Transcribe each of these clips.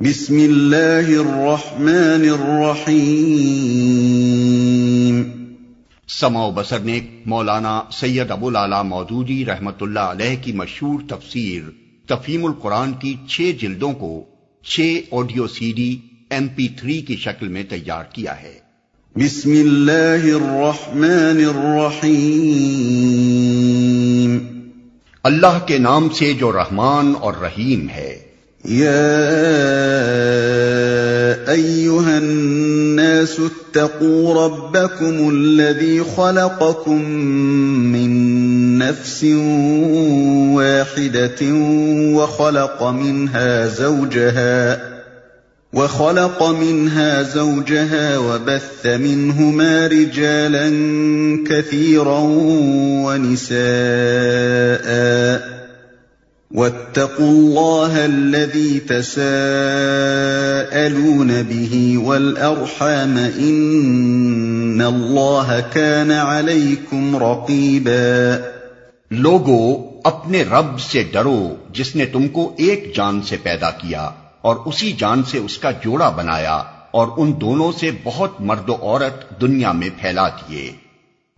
بسم اللہ الرحمن الرحیم سما و بسر نے مولانا سید ابو لالا مودودی رحمت اللہ علیہ کی مشہور تفسیر تفہیم القرآن کی چھ جلدوں کو چھ audio C D M P three کی شکل میں تیار کیا ہے۔ بسم اللہ الرحمن الرحیم اللہ کے نام سے جو رحمان اور رحیم ہے۔ يا ايها الناس اتقوا ربكم الذي خلقكم من نفس واحده وخلق منها زوجها وخلق منها زوجها وبث منهما رجالا كثيرا ونساء واتقوا الله الذي تساءلون به والأرحام إن الله كان عليكم رقيبا. لوگو، اپنے رب سے ڈرو جس نے تم کو ایک جان سے پیدا کیا اور اسی جان سے اس کا جوڑا بنایا اور ان دونوں سے بہت مرد و عورت دنیا میں پھیلا دیے۔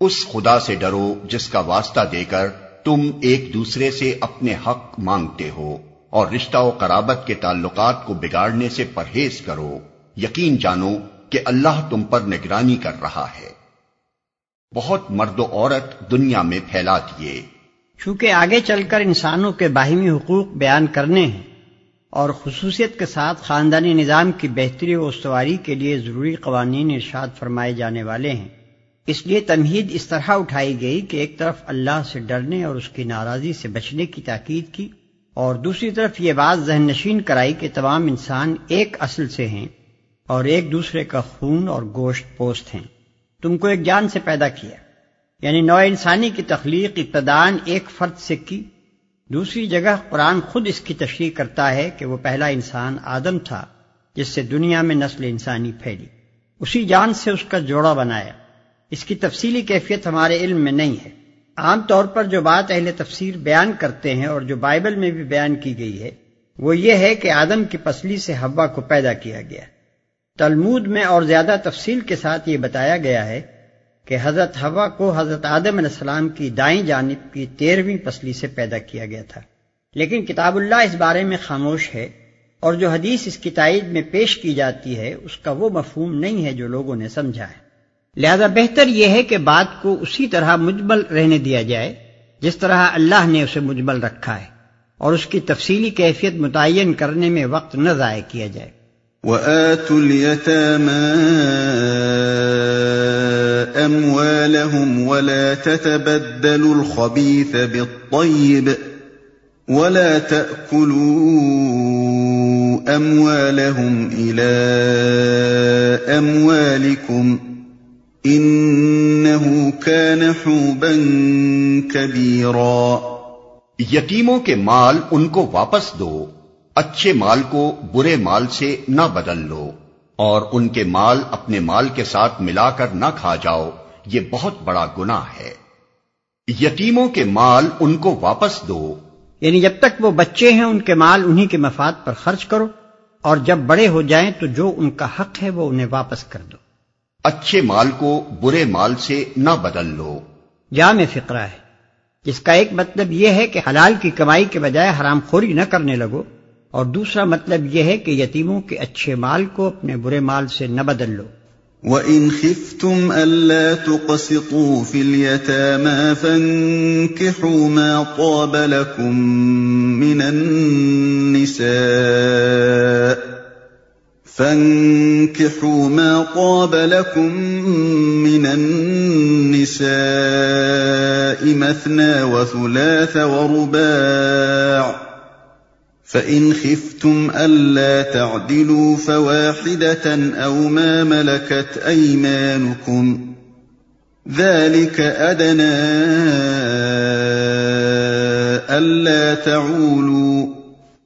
اس خدا سے ڈرو جس کا واسطہ دے کر تم ایک دوسرے سے اپنے حق مانگتے ہو اور رشتہ و قرابت کے تعلقات کو بگاڑنے سے پرہیز کرو۔ یقین جانو کہ اللہ تم پر نگرانی کر رہا ہے۔ بہت مرد و عورت دنیا میں پھیلا دیے۔ چونکہ آگے چل کر انسانوں کے باہمی حقوق بیان کرنے ہیں اور خصوصیت کے ساتھ خاندانی نظام کی بہتری و استواری کے لیے ضروری قوانین ارشاد فرمائے جانے والے ہیں۔ اس لیے تمہید اس طرح اٹھائی گئی کہ ایک طرف اللہ سے ڈرنے اور اس کی ناراضی سے بچنے کی تاکید کی اور دوسری طرف یہ بات ذہن نشین کرائی کہ تمام انسان ایک اصل سے ہیں اور ایک دوسرے کا خون اور گوشت پوست ہیں۔ تم کو ایک جان سے پیدا کیا۔ یعنی نو انسانی کی تخلیق ابتدان ایک فرد سے کی۔ دوسری جگہ قرآن خود اس کی تشریح کرتا ہے کہ وہ پہلا انسان آدم تھا جس سے دنیا میں نسل انسانی پھیلی۔ اسی جان سے اس کا جوڑا بنایا۔ اس کی تفصیلی کیفیت ہمارے علم میں نہیں ہے۔ عام طور پر جو بات اہل تفسیر بیان کرتے ہیں اور جو بائبل میں بھی بیان کی گئی ہے، وہ یہ ہے کہ آدم کی پسلی سے ہوا کو پیدا کیا گیا۔ تلمود میں اور زیادہ تفصیل کے ساتھ یہ بتایا گیا ہے کہ حضرت ہوا کو حضرت آدم علیہ السلام کی دائیں جانب کی تیرہویں پسلی سے پیدا کیا گیا تھا۔ لیکن کتاب اللہ اس بارے میں خاموش ہے اور جو حدیث اس کی تائید میں پیش کی جاتی ہے، اس کا وہ مفہوم نہیں ہے جو لوگوں نے سمجھا ہے۔ لہذا بہتر یہ ہے کہ بات کو اسی طرح مجمل رہنے دیا جائے، جس طرح اللہ نے اسے مجمل رکھا ہے، اور اس کی تفصیلی کیفیت متعین کرنے میں وقت نہ ضائع کیا جائے۔ وَآتُوا الْيَتَامَا أَمْوَالَهُمْ وَلَا تَتَبَدَّلُوا الْخَبِيثَ بِالطَّيِّبِ وَلَا تَأْكُلُوا أَمْوَالَهُمْ إِلَىٰ أَمْوَالِكُمْ ۚ انہو کان حوبا کبیرا یتیموں کے مال ان کو واپس دو اچھے مال کو برے مال سے نہ بدل لو اور ان کے مال اپنے مال کے ساتھ ملا کر نہ کھا جاؤ یہ بہت بڑا گناہ ہے۔ یتیموں کے مال ان کو واپس دو۔ یعنی جب تک وہ بچے ہیں ان کے مال انہی کے مفاد پر خرچ کرو اور جب بڑے ہو جائیں تو جو ان کا حق ہے وہ انہیں واپس کر دو۔ اچھے مال کو برے مال سے نہ بدل لو۔ جامع فقرہ ہے۔ جس کا ایک مطلب یہ ہے کہ حلال کی کمائی کے بجائے حرام خوری نہ کرنے لگو اور دوسرا مطلب یہ ہے کہ یتیموں کے اچھے مال کو اپنے برے مال سے نہ بدل لو۔ وَإِنْ خِفْتُمْ أَلَّا تُقْسِطُوا فِي الْيَتَامَى فَانكِحُوا مَا طَابَ لَكُم مِّنَ النِّسَاءِ فانكحوا ما طاب لكم من النساء مثنى وثلاث ورباع فإن خفتم ألا تعدلوا فواحدة أو ما ملكت أيمانكم ذلك أدنى ألا تعولوا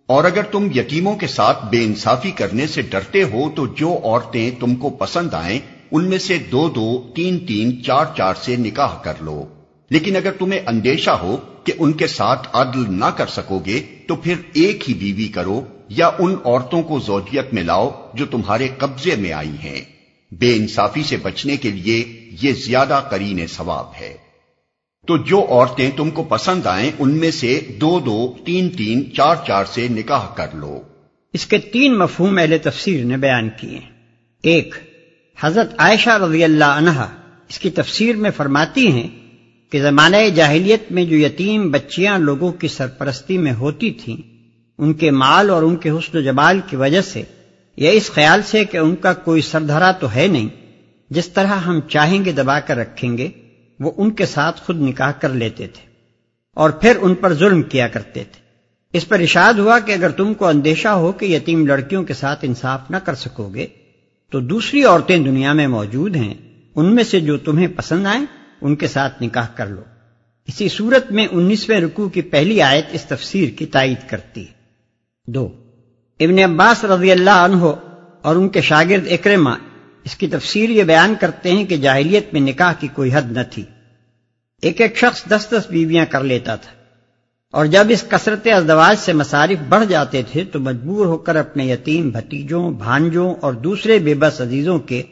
اور اگر تم یتیموں کے ساتھ بے انصافی کرنے سے ڈرتے ہو تو جو عورتیں تم کو پسند آئیں، ان میں سے دو دو، تین تین، چار چار سے نکاح کر لو۔ لیکن اگر تمہیں اندیشہ ہو کہ ان کے ساتھ عدل نہ کر سکو گے، تو پھر ایک ہی بیوی کرو یا ان عورتوں کو زوجیت میں لاؤ جو تمہارے قبضے میں آئی ہیں۔ بے انصافی سے بچنے کے لیے یہ زیادہ کرین ثواب ہے۔ تو جو عورتیں تم کو پسند آئیں، ان میں سے دو دو، تین تین، چار چار سے نکاح کر لو۔ اس کے تین مفہوم اہل تفسیر نے بیان کیے۔ ایک، حضرت عائشہ رضی اللہ عنہا اس کی تفسیر میں فرماتی ہیں کہ زمانہ جاہلیت میں جو یتیم بچیاں لوگوں کی سرپرستی میں ہوتی تھیں، ان کے مال اور ان کے حسن و جمال کی وجہ سے، یا اس خیال سے کہ ان کا کوئی سردھرا تو ہے نہیں، جس طرح ہم چاہیں گے دبا کر رکھیں گے وہ ان کے ساتھ خود نکاح کر لیتے تھے اور پھر ان پر ظلم کیا کرتے تھے۔ اس پر اشاد ہوا کہ اگر تم کو اندیشہ ہو کہ یتیم لڑکیوں کے ساتھ انصاف نہ کر سکو گے، تو دوسری عورتیں دنیا میں موجود ہیں۔ ان میں سے جو تمہیں پسند آئیں، ان کے ساتھ نکاح کر لو۔ اسی صورت میں انیسویں رکوع کی پہلی آیت اس تفسیر کی تائید کرتی ہے۔ دو، ابن عباس رضی اللہ عنہ اور ان کے شاگرد اکرما اس کی تفسیر یہ بیان کرتے ہیں کہ جاہلیت میں نکاح کی کوئی حد نہ تھی۔ ایک ایک شخص دس دس بیویاں کر لیتا تھا۔ اور جب اس کثرت ازدواج سے مصارف بڑھ جاتے تھے تو مجبور ہو کر اپنے یتیم بھتیجوں، بھانجوں اور دوسرے بے بس عزیزوں کے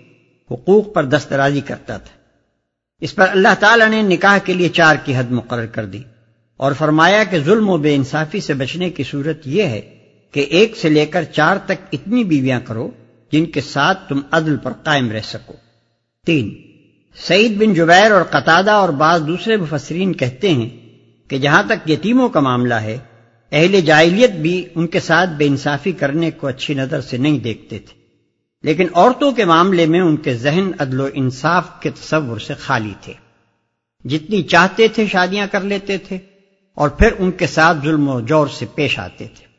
حقوق پر دسترازی کرتا تھا۔ اس پر اللہ تعالی نے نکاح کے لیے چار کی حد مقرر کر دی۔ اور فرمایا کہ ظلم و بے انصافی سے بچنے کی صورت یہ ہے کہ ایک سے لے کر چار تک اتنی بیویاں کرو جن کے ساتھ تم عدل پر قائم رہ سکو۔ تین، سعید بن جبیر اور قطادہ اور بعض دوسرے مفسرین کہتے ہیں کہ جہاں تک یتیموں کا معاملہ ہے، اہل جائلیت بھی ان کے ساتھ بے انصافی کرنے کو اچھی نظر سے نہیں دیکھتے تھے۔ لیکن عورتوں کے معاملے میں ان کے ذہن عدل و انصاف کے تصور سے خالی تھے۔ جتنی چاہتے تھے شادیاں کر لیتے تھے اور پھر ان کے ساتھ ظلم و جور سے پیش آتے تھے۔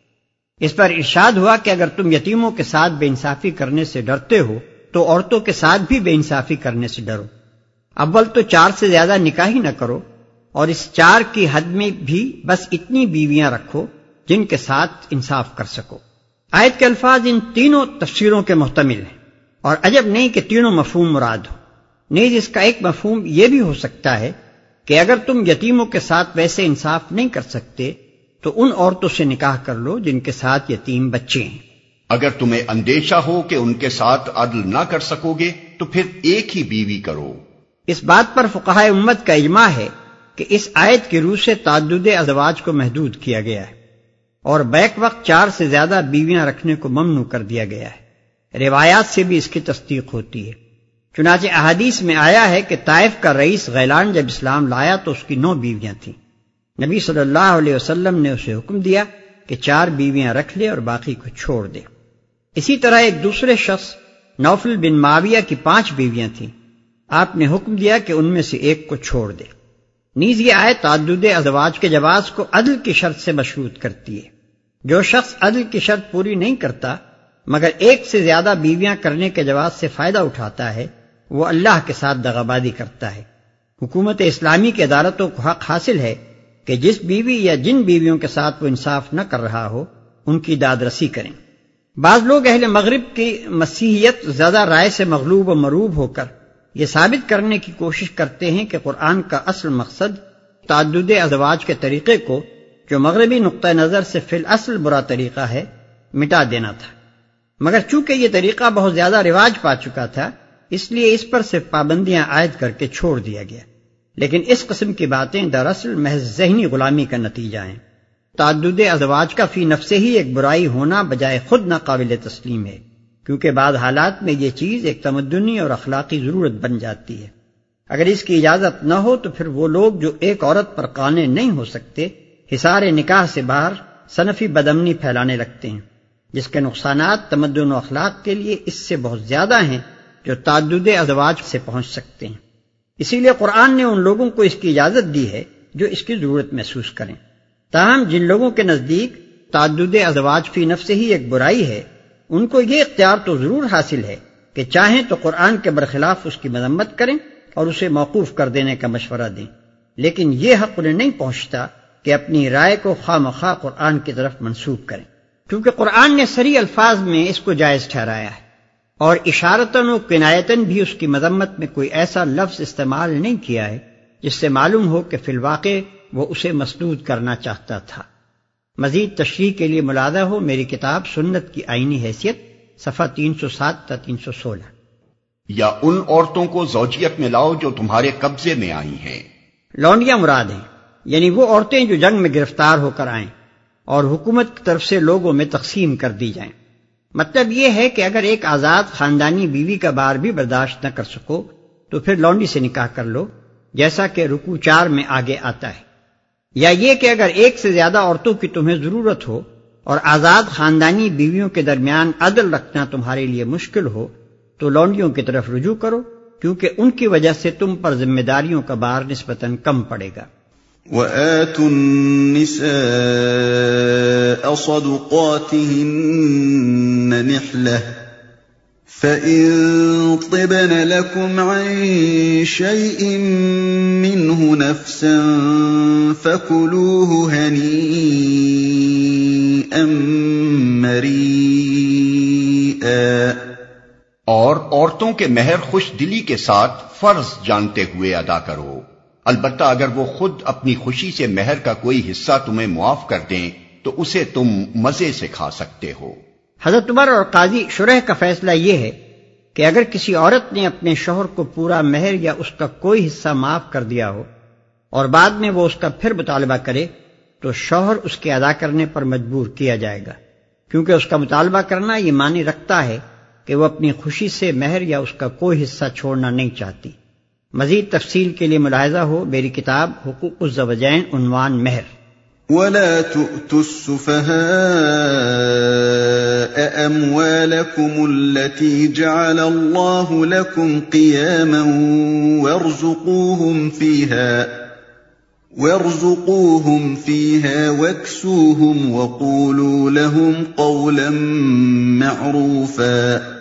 اس پر ارشاد ہوا کہ اگر تم یتیموں کے ساتھ بے انصافی کرنے سے ڈرتے ہو، تو عورتوں کے ساتھ بھی بے انصافی کرنے سے ڈرو۔ اول تو چار سے زیادہ نکاح ہی نہ کرو، اور اس چار کی حد میں بھی بس اتنی بیویاں رکھو جن کے ساتھ انصاف کر سکو۔ آیت کے الفاظ ان تینوں تفسیروں کے محتمل ہیں، اور عجب نہیں کہ تینوں مفہوم مراد ہو نیز اس کا ایک مفہوم یہ بھی ہو سکتا ہے کہ اگر تم یتیموں کے ساتھ ویسے انصاف نہیں کر سکتے تو ان عورتوں سے نکاح کر لو جن کے ساتھ یتیم بچے ہیں۔ اگر تمہیں اندیشہ ہو کہ ان کے ساتھ عدل نہ کر سکو گے تو پھر ایک ہی بیوی کرو۔ اس بات پر فقہ امت کا اجماع ہے کہ اس آیت کی روح سے تعدد ازواج کو محدود کیا گیا ہے اور بیک وقت چار سے زیادہ بیویاں رکھنے کو ممنوع کر دیا گیا ہے۔ روایات سے بھی اس کی تصدیق ہوتی ہے۔ چنانچہ احادیث میں آیا ہے کہ طائف کا رئیس غیلان جب اسلام لایا تو اس کی نو بیویاں تھیں۔ نبی صلی اللہ علیہ وسلم نے اسے حکم دیا کہ چار بیویاں رکھ لے اور باقی کو چھوڑ دے۔ اسی طرح ایک دوسرے شخص، نوفل بن معاویہ کی پانچ بیویاں تھیں۔ آپ نے حکم دیا کہ ان میں سے ایک کو چھوڑ دے۔ نیز یہ آئے تعدد ازواج کے جواز کو عدل کی شرط سے مشروط کرتی ہے۔ جو شخص عدل کی شرط پوری نہیں کرتا، مگر ایک سے زیادہ بیویاں کرنے کے جواز سے فائدہ اٹھاتا ہے، وہ اللہ کے ساتھ دغابادی کرتا ہے۔ حکومت اسلامی کی عدالتوں کو حق حاصل ہے کہ جس بیوی یا جن بیویوں کے ساتھ وہ انصاف نہ کر رہا ہو، ان کی داد رسی کریں۔ بعض لوگ اہل مغرب کی مسیحیت زیادہ رائے سے مغلوب و مروب ہو کر یہ ثابت کرنے کی کوشش کرتے ہیں کہ قرآن کا اصل مقصد تعدد ازواج کے طریقے کو جو مغربی نقطۂ نظر سے فی الاصل برا طریقہ ہے، مٹا دینا تھا۔ مگر چونکہ یہ طریقہ بہت زیادہ رواج پا چکا تھا، اس لیے اس پر صرف پابندیاں عائد کر کے چھوڑ دیا گیا۔ لیکن اس قسم کی باتیں دراصل محض ذہنی غلامی کا نتیجہ ہیں۔ تعدد ازواج کا فی نفس ہی ایک برائی ہونا بجائے خود ناقابل تسلیم ہے، کیونکہ بعض حالات میں یہ چیز ایک تمدنی اور اخلاقی ضرورت بن جاتی ہے۔ اگر اس کی اجازت نہ ہو تو پھر وہ لوگ جو ایک عورت پر قانے نہیں ہو سکتے حسار نکاح سے باہر صنفی بدمنی پھیلانے لگتے ہیں، جس کے نقصانات تمدن و اخلاق کے لیے اس سے بہت زیادہ ہیں جو تعدد ازواج سے پہنچ سکتے ہیں۔ اسی لیے قرآن نے ان لوگوں کو اس کی اجازت دی ہے جو اس کی ضرورت محسوس کریں۔ تاہم، جن لوگوں کے نزدیک تعدد ازواج فی نفس ہی ایک برائی ہے، ان کو یہ اختیار تو ضرور حاصل ہے کہ چاہیں تو قرآن کے برخلاف اس کی مذمت کریں اور اسے موقوف کر دینے کا مشورہ دیں۔ لیکن یہ حق انہیں نہیں پہنچتا کہ اپنی رائے کو خواہ مخواہ قرآن کی طرف منسوخ کریں۔ کیونکہ قرآن نے سری الفاظ میں اس کو جائز ٹھہرایا ہے۔ اور اشارتاً و کنایتن بھی اس کی مذمت میں کوئی ایسا لفظ استعمال نہیں کیا ہے جس سے معلوم ہو کہ فی الواقع وہ اسے مسدود کرنا چاہتا تھا۔ مزید تشریح کے لیے ملادہ ہو میری کتاب سنت کی آئینی حیثیت صفحہ تین سو سات تا تین سو سولہ۔ یا ان عورتوں کو زوجیت میں لاؤ جو تمہارے قبضے میں آئی ہیں۔ لونڈیاں مراد ہیں یعنی وہ عورتیں جو جنگ میں گرفتار ہو کر آئیں اور حکومت کی طرف سے لوگوں میں تقسیم کر دی جائیں۔ مطلب یہ ہے کہ اگر ایک آزاد خاندانی بیوی کا بار بھی برداشت نہ کر سکو، تو پھر لونڈی سے نکاح کر لو، جیسا کہ رکو چار میں آگے آتا ہے۔ یا یہ کہ اگر ایک سے زیادہ عورتوں کی تمہیں ضرورت ہو اور آزاد خاندانی بیویوں کے درمیان عدل رکھنا تمہارے لیے مشکل ہو، تو لونڈیوں کی طرف رجوع کرو، کیونکہ ان کی وجہ سے تم پر ذمہ داریوں کا بار نسبتاً کم پڑے گا۔ وَآتُوا النِّسَاءَ صَدُقَاتِهِنَّ نِحْلَةً فَإِن طِبْنَ لَكُمْ عَن شَيْءٍ مِّنْهُ نَفْسًا فَكُلُوهُ هَنِيئًا مَّرِيئًا اور عورتوں کے مہر خوش دلی کے ساتھ فرض جانتے ہوئے ادا کرو۔ البتہ اگر وہ خود اپنی خوشی سے مہر کا کوئی حصہ تمہیں معاف کر دیں، تو اسے تم مزے سے کھا سکتے ہو۔ حضرت عمر اور قاضی شرح کا فیصلہ یہ ہے کہ اگر کسی عورت نے اپنے شوہر کو پورا مہر یا اس کا کوئی حصہ معاف کر دیا ہو اور بعد میں وہ اس کا پھر مطالبہ کرے، تو شوہر اس کے ادا کرنے پر مجبور کیا جائے گا۔ کیونکہ اس کا مطالبہ کرنا یہ معنی رکھتا ہے کہ وہ اپنی خوشی سے مہر یا اس کا کوئی حصہ چھوڑنا نہیں چاہتی۔ مزید تفصیل کے لیے ملاحظہ ہو، میری کتاب حقوق الزوجین عنوان مہر۔ ولا تؤتوا السفهاء أموالكم التي جعل الله لكم قياما وارزقوهم فيها وارزقوهم فيها واكسوهم وقولوا لهم قولا معروفا۔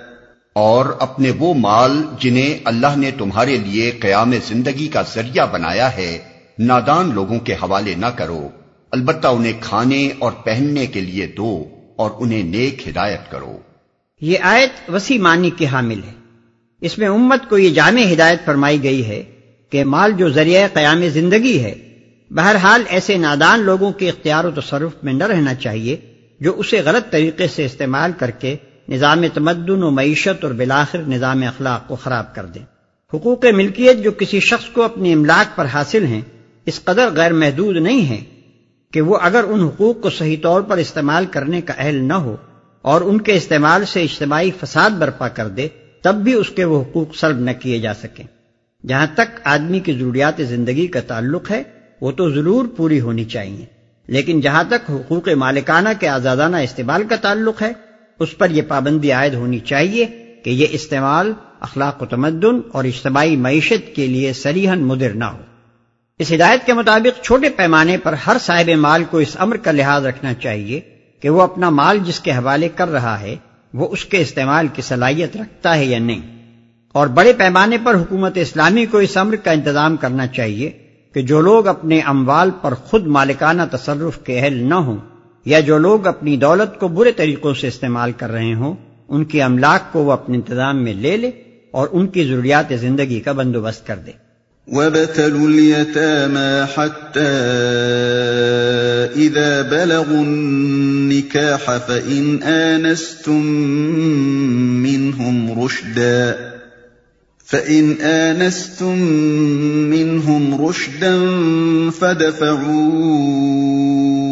اور اپنے وہ مال جنہیں اللہ نے تمہارے لیے قیام زندگی کا ذریعہ بنایا ہے، نادان لوگوں کے حوالے نہ کرو۔ البتہ انہیں کھانے اور پہننے کے لیے دو اور انہیں نیک ہدایت کرو۔ یہ آیت وسیع معنی کے حامل ہے۔ اس میں امت کو یہ جامع ہدایت فرمائی گئی ہے کہ مال جو ذریعہ قیام زندگی ہے، بہرحال ایسے نادان لوگوں کے اختیار و تصرف میں نہ رہنا چاہیے جو اسے غلط طریقے سے استعمال کر کے نظام تمدن و معیشت اور بلاخر نظام اخلاق کو خراب کر دیں۔ حقوق ملکیت جو کسی شخص کو اپنی املاک پر حاصل ہیں، اس قدر غیر محدود نہیں ہے کہ وہ اگر ان حقوق کو صحیح طور پر استعمال کرنے کا اہل نہ ہو اور ان کے استعمال سے اجتماعی فساد برپا کر دے، تب بھی اس کے وہ حقوق سلب نہ کیے جا سکیں۔ جہاں تک آدمی کی ضروریات زندگی کا تعلق ہے، وہ تو ضرور پوری ہونی چاہیے۔ لیکن جہاں تک حقوق مالکانہ کے آزادانہ استعمال کا تعلق ہے اس پر یہ پابندی عائد ہونی چاہیے کہ یہ استعمال اخلاق و تمدن اور اجتماعی معیشت کے لیے سریحن مدر نہ ہو۔ اس ہدایت کے مطابق چھوٹے پیمانے پر ہر صاحب مال کو اس امر کا لحاظ رکھنا چاہیے کہ وہ اپنا مال جس کے حوالے کر رہا ہے، وہ اس کے استعمال کی صلاحیت رکھتا ہے یا نہیں۔ اور بڑے پیمانے پر حکومت اسلامی کو اس امر کا انتظام کرنا چاہیے کہ جو لوگ اپنے اموال پر خود مالکانہ تصرف کے اہل نہ ہوں یا جو لوگ اپنی دولت کو برے طریقوں سے استعمال کر رہے ہوں، ان کی املاک کو وہ اپنے انتظام میں لے لے اور ان کی ضروریات زندگی کا بندوبست کر دے۔ وَابْتَلُوا الْيَتَامَى حَتَّى إِذَا بَلَغُوا النِّكَاحَ فَإِنْ آنَسْتُم مِّنْهُمْ رُشْدًا فإن آنستم منهم رشدا فدفعوا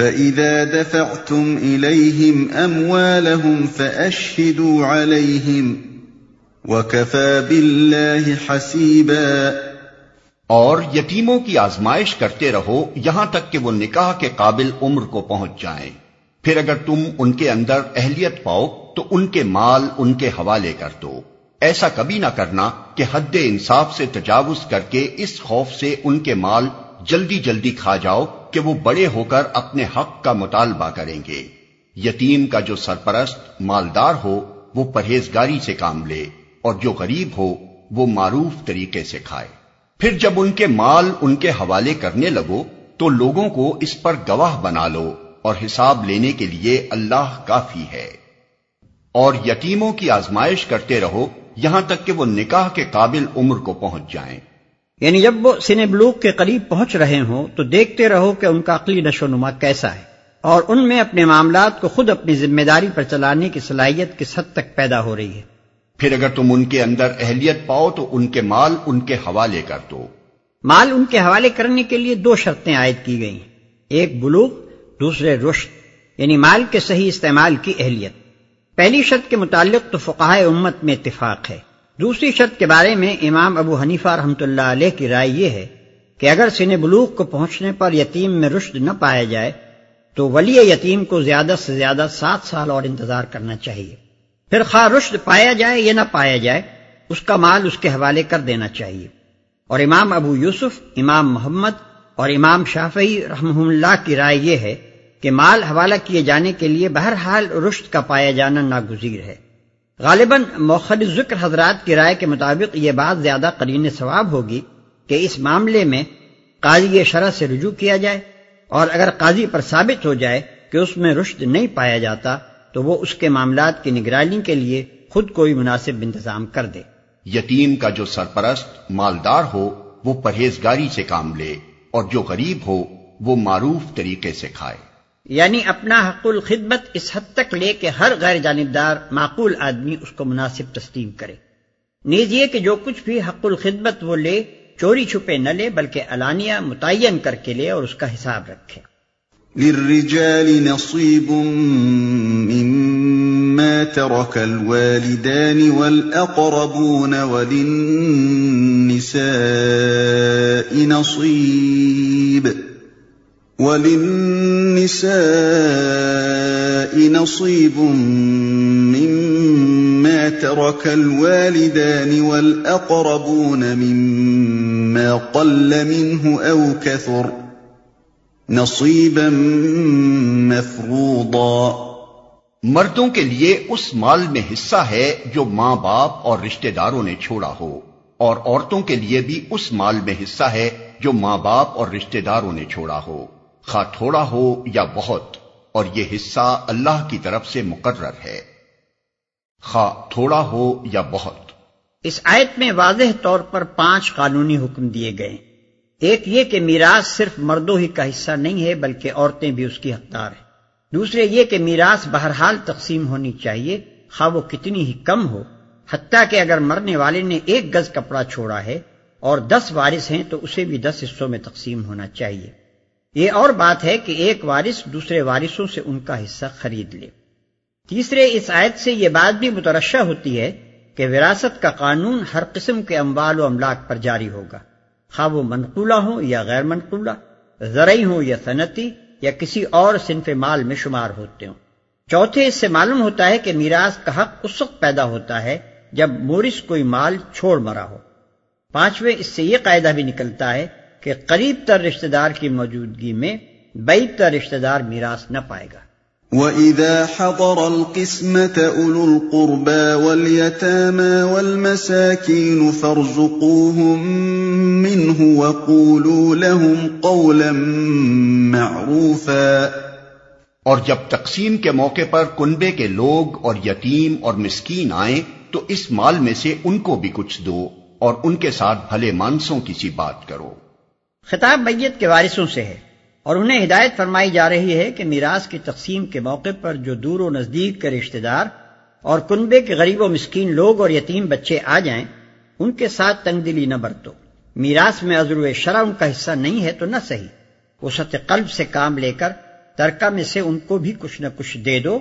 فإذا دفعتم إليهم أموالهم فأشهدوا عليهم وكفى بالله حسيبا اور یتیموں کی آزمائش کرتے رہو یہاں تک کہ وہ نکاح کے قابل عمر کو پہنچ جائیں۔ پھر اگر تم ان کے اندر اہلیت پاؤ تو ان کے مال ان کے حوالے کر دو۔ ایسا کبھی نہ کرنا کہ حد انصاف سے تجاوز کر کے اس خوف سے ان کے مال جلدی جلدی کھا جاؤ کہ وہ بڑے ہو کر اپنے حق کا مطالبہ کریں گے۔ یتیم کا جو سرپرست مالدار ہو، وہ پرہیزگاری سے کام لے، اور جو غریب ہو، وہ معروف طریقے سے کھائے۔ پھر جب ان کے مال ان کے حوالے کرنے لگو، تو لوگوں کو اس پر گواہ بنا لو، اور حساب لینے کے لیے اللہ کافی ہے۔ اور یتیموں کی آزمائش کرتے رہو، یہاں تک کہ وہ نکاح کے قابل عمر کو پہنچ جائیں۔ یعنی جب وہ سن بلوک کے قریب پہنچ رہے ہوں تو دیکھتے رہو کہ ان کا عقلی نشو نما کیسا ہے اور ان میں اپنے معاملات کو خود اپنی ذمہ داری پر چلانے کی صلاحیت کس حد تک پیدا ہو رہی ہے۔ پھر اگر تم ان کے اندر اہلیت پاؤ تو ان کے مال ان کے حوالے کر دو۔ مال ان کے حوالے کرنے کے لیے دو شرطیں عائد کی گئی ایک بلوک دوسرے رشت یعنی مال کے صحیح استعمال کی اہلیت۔ پہلی شرط کے متعلق تو فقہ امت میں اتفاق ہے۔ دوسری شرط کے بارے میں امام ابو حنیفہ رحمۃ اللہ علیہ کی رائے یہ ہے کہ اگر سن بلوک کو پہنچنے پر یتیم میں رشد نہ پایا جائے، تو ولی یتیم کو زیادہ سے زیادہ سات سال اور انتظار کرنا چاہیے۔ پھر خواہ رشد پایا جائے یا نہ پایا جائے، اس کا مال اس کے حوالے کر دینا چاہیے۔ اور امام ابو یوسف، امام محمد اور امام شافعی رحمہ اللہ کی رائے یہ ہے کہ مال حوالہ کیے جانے کے لیے بہرحال رشد کا پایا جانا ناگزیر ہے۔ غالباً موخر ذکر حضرات کی رائے کے مطابق یہ بات زیادہ قرین ثواب ہوگی کہ اس معاملے میں قاضی شرح سے رجوع کیا جائے اور اگر قاضی پر ثابت ہو جائے کہ اس میں رشد نہیں پایا جاتا تو وہ اس کے معاملات کی نگرانی کے لیے خود کوئی مناسب انتظام کر دے۔ یتیم کا جو سرپرست مالدار ہو، وہ پرہیزگاری سے کام لے اور جو غریب ہو، وہ معروف طریقے سے کھائے۔ یعنی اپنا حق الخدمت اس حد تک لے کہ ہر غیر جانبدار معقول آدمی اس کو مناسب تسلیم کرے۔ نیز یہ کہ جو کچھ بھی حق الخدمت وہ لے، چوری چھپے نہ لے، بلکہ علانیہ متعین کر کے لے اور اس کا حساب رکھے۔ للرجال نصيب مما ترك الوالدان والأقربون وللنساء نصيب وَلِلنِّسَاءِ نَصِيبٌ مِّمَّا تَرَكَ الْوَالِدَانِ وَالْأَقْرَبُونَ مِمَّا قَلَّ مِنْهُ أَوْ كَثُرَ نَصِيبًا مَّفْرُوضًا مردوں کے لیے اس مال میں حصہ ہے جو ماں باپ اور رشتہ داروں نے چھوڑا ہو، اور عورتوں کے لیے بھی اس مال میں حصہ ہے جو ماں باپ اور رشتہ داروں نے چھوڑا ہو۔ خواہ تھوڑا ہو یا بہت، اور یہ حصہ اللہ کی طرف سے مقرر ہے۔ خواہ تھوڑا ہو یا بہت۔ اس آیت میں واضح طور پر پانچ قانونی حکم دیے گئے۔ ایک یہ کہ میراث صرف مردوں ہی کا حصہ نہیں ہے، بلکہ عورتیں بھی اس کی حقدار ہیں۔ دوسرے یہ کہ میراث بہرحال تقسیم ہونی چاہیے، خواہ وہ کتنی ہی کم ہو۔ حتیٰ کہ اگر مرنے والے نے ایک گز کپڑا چھوڑا ہے اور دس وارث ہیں، تو اسے بھی دس حصوں میں تقسیم ہونا چاہیے۔ یہ اور بات ہے کہ ایک وارث دوسرے وارثوں سے ان کا حصہ خرید لے۔ تیسرے، اس آیت سے یہ بات بھی مترشہ ہوتی ہے کہ وراثت کا قانون ہر قسم کے اموال و املاک پر جاری ہوگا۔ خواہ وہ منقولہ ہوں یا غیر منقولہ، زرعی ہوں یا صنعتی یا کسی اور صنف مال میں شمار ہوتے ہوں۔ چوتھے، اس سے معلوم ہوتا ہے کہ میراث کا حق اس وقت پیدا ہوتا ہے جب مورس کوئی مال چھوڑ مرا ہو۔ پانچویں، اس سے یہ قاعدہ بھی نکلتا ہے کہ قریب تر رشتہ دار کی موجودگی میں بعید تر رشتہ دار میراث نہ پائے گا۔ وَإِذَا حَضَرَ الْقِسْمَةَ أُولُو الْقُرْبَى وَالْيَتَامَى وَالْمَسَاكِينُ فَارْزُقُوهُم مِّنْهُ وَقُولُوا لَهُمْ قَوْلًا مَّعْرُوفًا۔ اور جب تقسیم کے موقع پر کنبے کے لوگ اور یتیم اور مسکین آئیں تو اس مال میں سے ان کو بھی کچھ دو اور ان کے ساتھ بھلے مانسوں کی سی بات کرو۔ خطاب میت کے وارثوں سے ہے اور انہیں ہدایت فرمائی جا رہی ہے کہ میراث کی تقسیم کے موقع پر جو دور و نزدیک کے رشتہ دار اور کنبے کے غریب و مسکین لوگ اور یتیم بچے آ جائیں، ان کے ساتھ تنگ دلی نہ برتو۔ میراث میں عزر شرح ان کا حصہ نہیں ہے تو نہ صحیح۔ وسط قلب سے کام لے کر ترکہ میں سے ان کو بھی کچھ نہ کچھ دے دو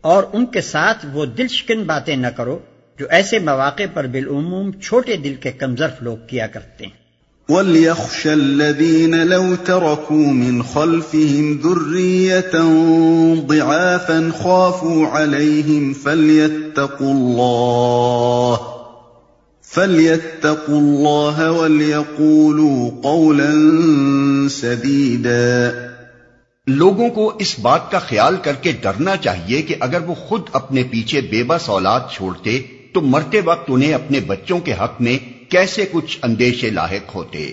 اور ان کے ساتھ وہ دل شکن باتیں نہ کرو جو ایسے مواقع پر بالعموم چھوٹے دل کے کمزرف لوگ کیا کرتے ہیں۔ وَلْيَخْشَ الَّذِينَ لَوْ تَرَكُوا مِنْ خَلْفِهِمْ ذُرِّيَّةً ضِعَافًا خَافُوا عَلَيْهِمْ فَلْيَتَّقُوا اللَّهَ فَلْيَتَّقُوا اللَّهَ وَلْيَقُولُوا قَوْلًا سَدِيدًا لوگوں کو اس بات کا خیال کر کے ڈرنا چاہیے کہ اگر وہ خود اپنے پیچھے بے بس اولاد چھوڑتے تو مرتے وقت انہیں اپنے بچوں کے حق میں کیسے کچھ اندیشے لاحق ہوتے؟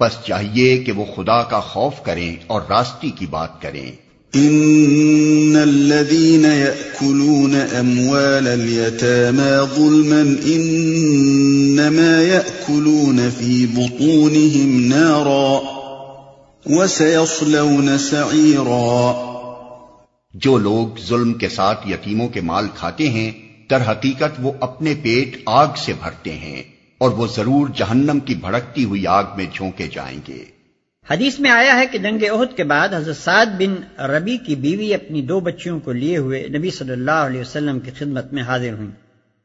بس چاہیے کہ وہ خدا کا خوف کریں اور راستی کی بات کریں۔ ان الذين ياكلون اموال اليتامى ظلما انما ياكلون في بطونهم نارا وسيصلون سعيرا جو لوگ ظلم کے ساتھ یتیموں کے مال کھاتے ہیں در حقیقت وہ اپنے پیٹ آگ سے بھرتے ہیں۔ اور وہ ضرور جہنم کی بھڑکتی ہوئی آگ میں جھونکے جائیں گے۔ حدیث میں آیا ہے کہ جنگ عہد کے بعد حضرت سعد بن ربی کی بیوی اپنی دو بچیوں کو لیے ہوئے نبی صلی اللہ علیہ وسلم کی خدمت میں حاضر ہوئیں۔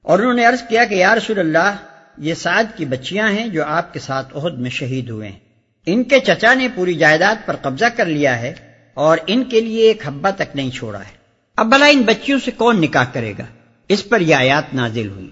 اور انہوں نے عرض کیا کہ یا رسول اللہ، یہ سعد کی بچیاں ہیں جو آپ کے ساتھ عہد میں شہید ہوئے ہیں۔ ان کے چچا نے پوری جائیداد پر قبضہ کر لیا ہے اور ان کے لیے ایک حبہ تک نہیں چھوڑا ہے۔ اب بلا ان بچیوں سے کون نکاح کرے گا؟ اس پر یہ آیات نازل ہوئی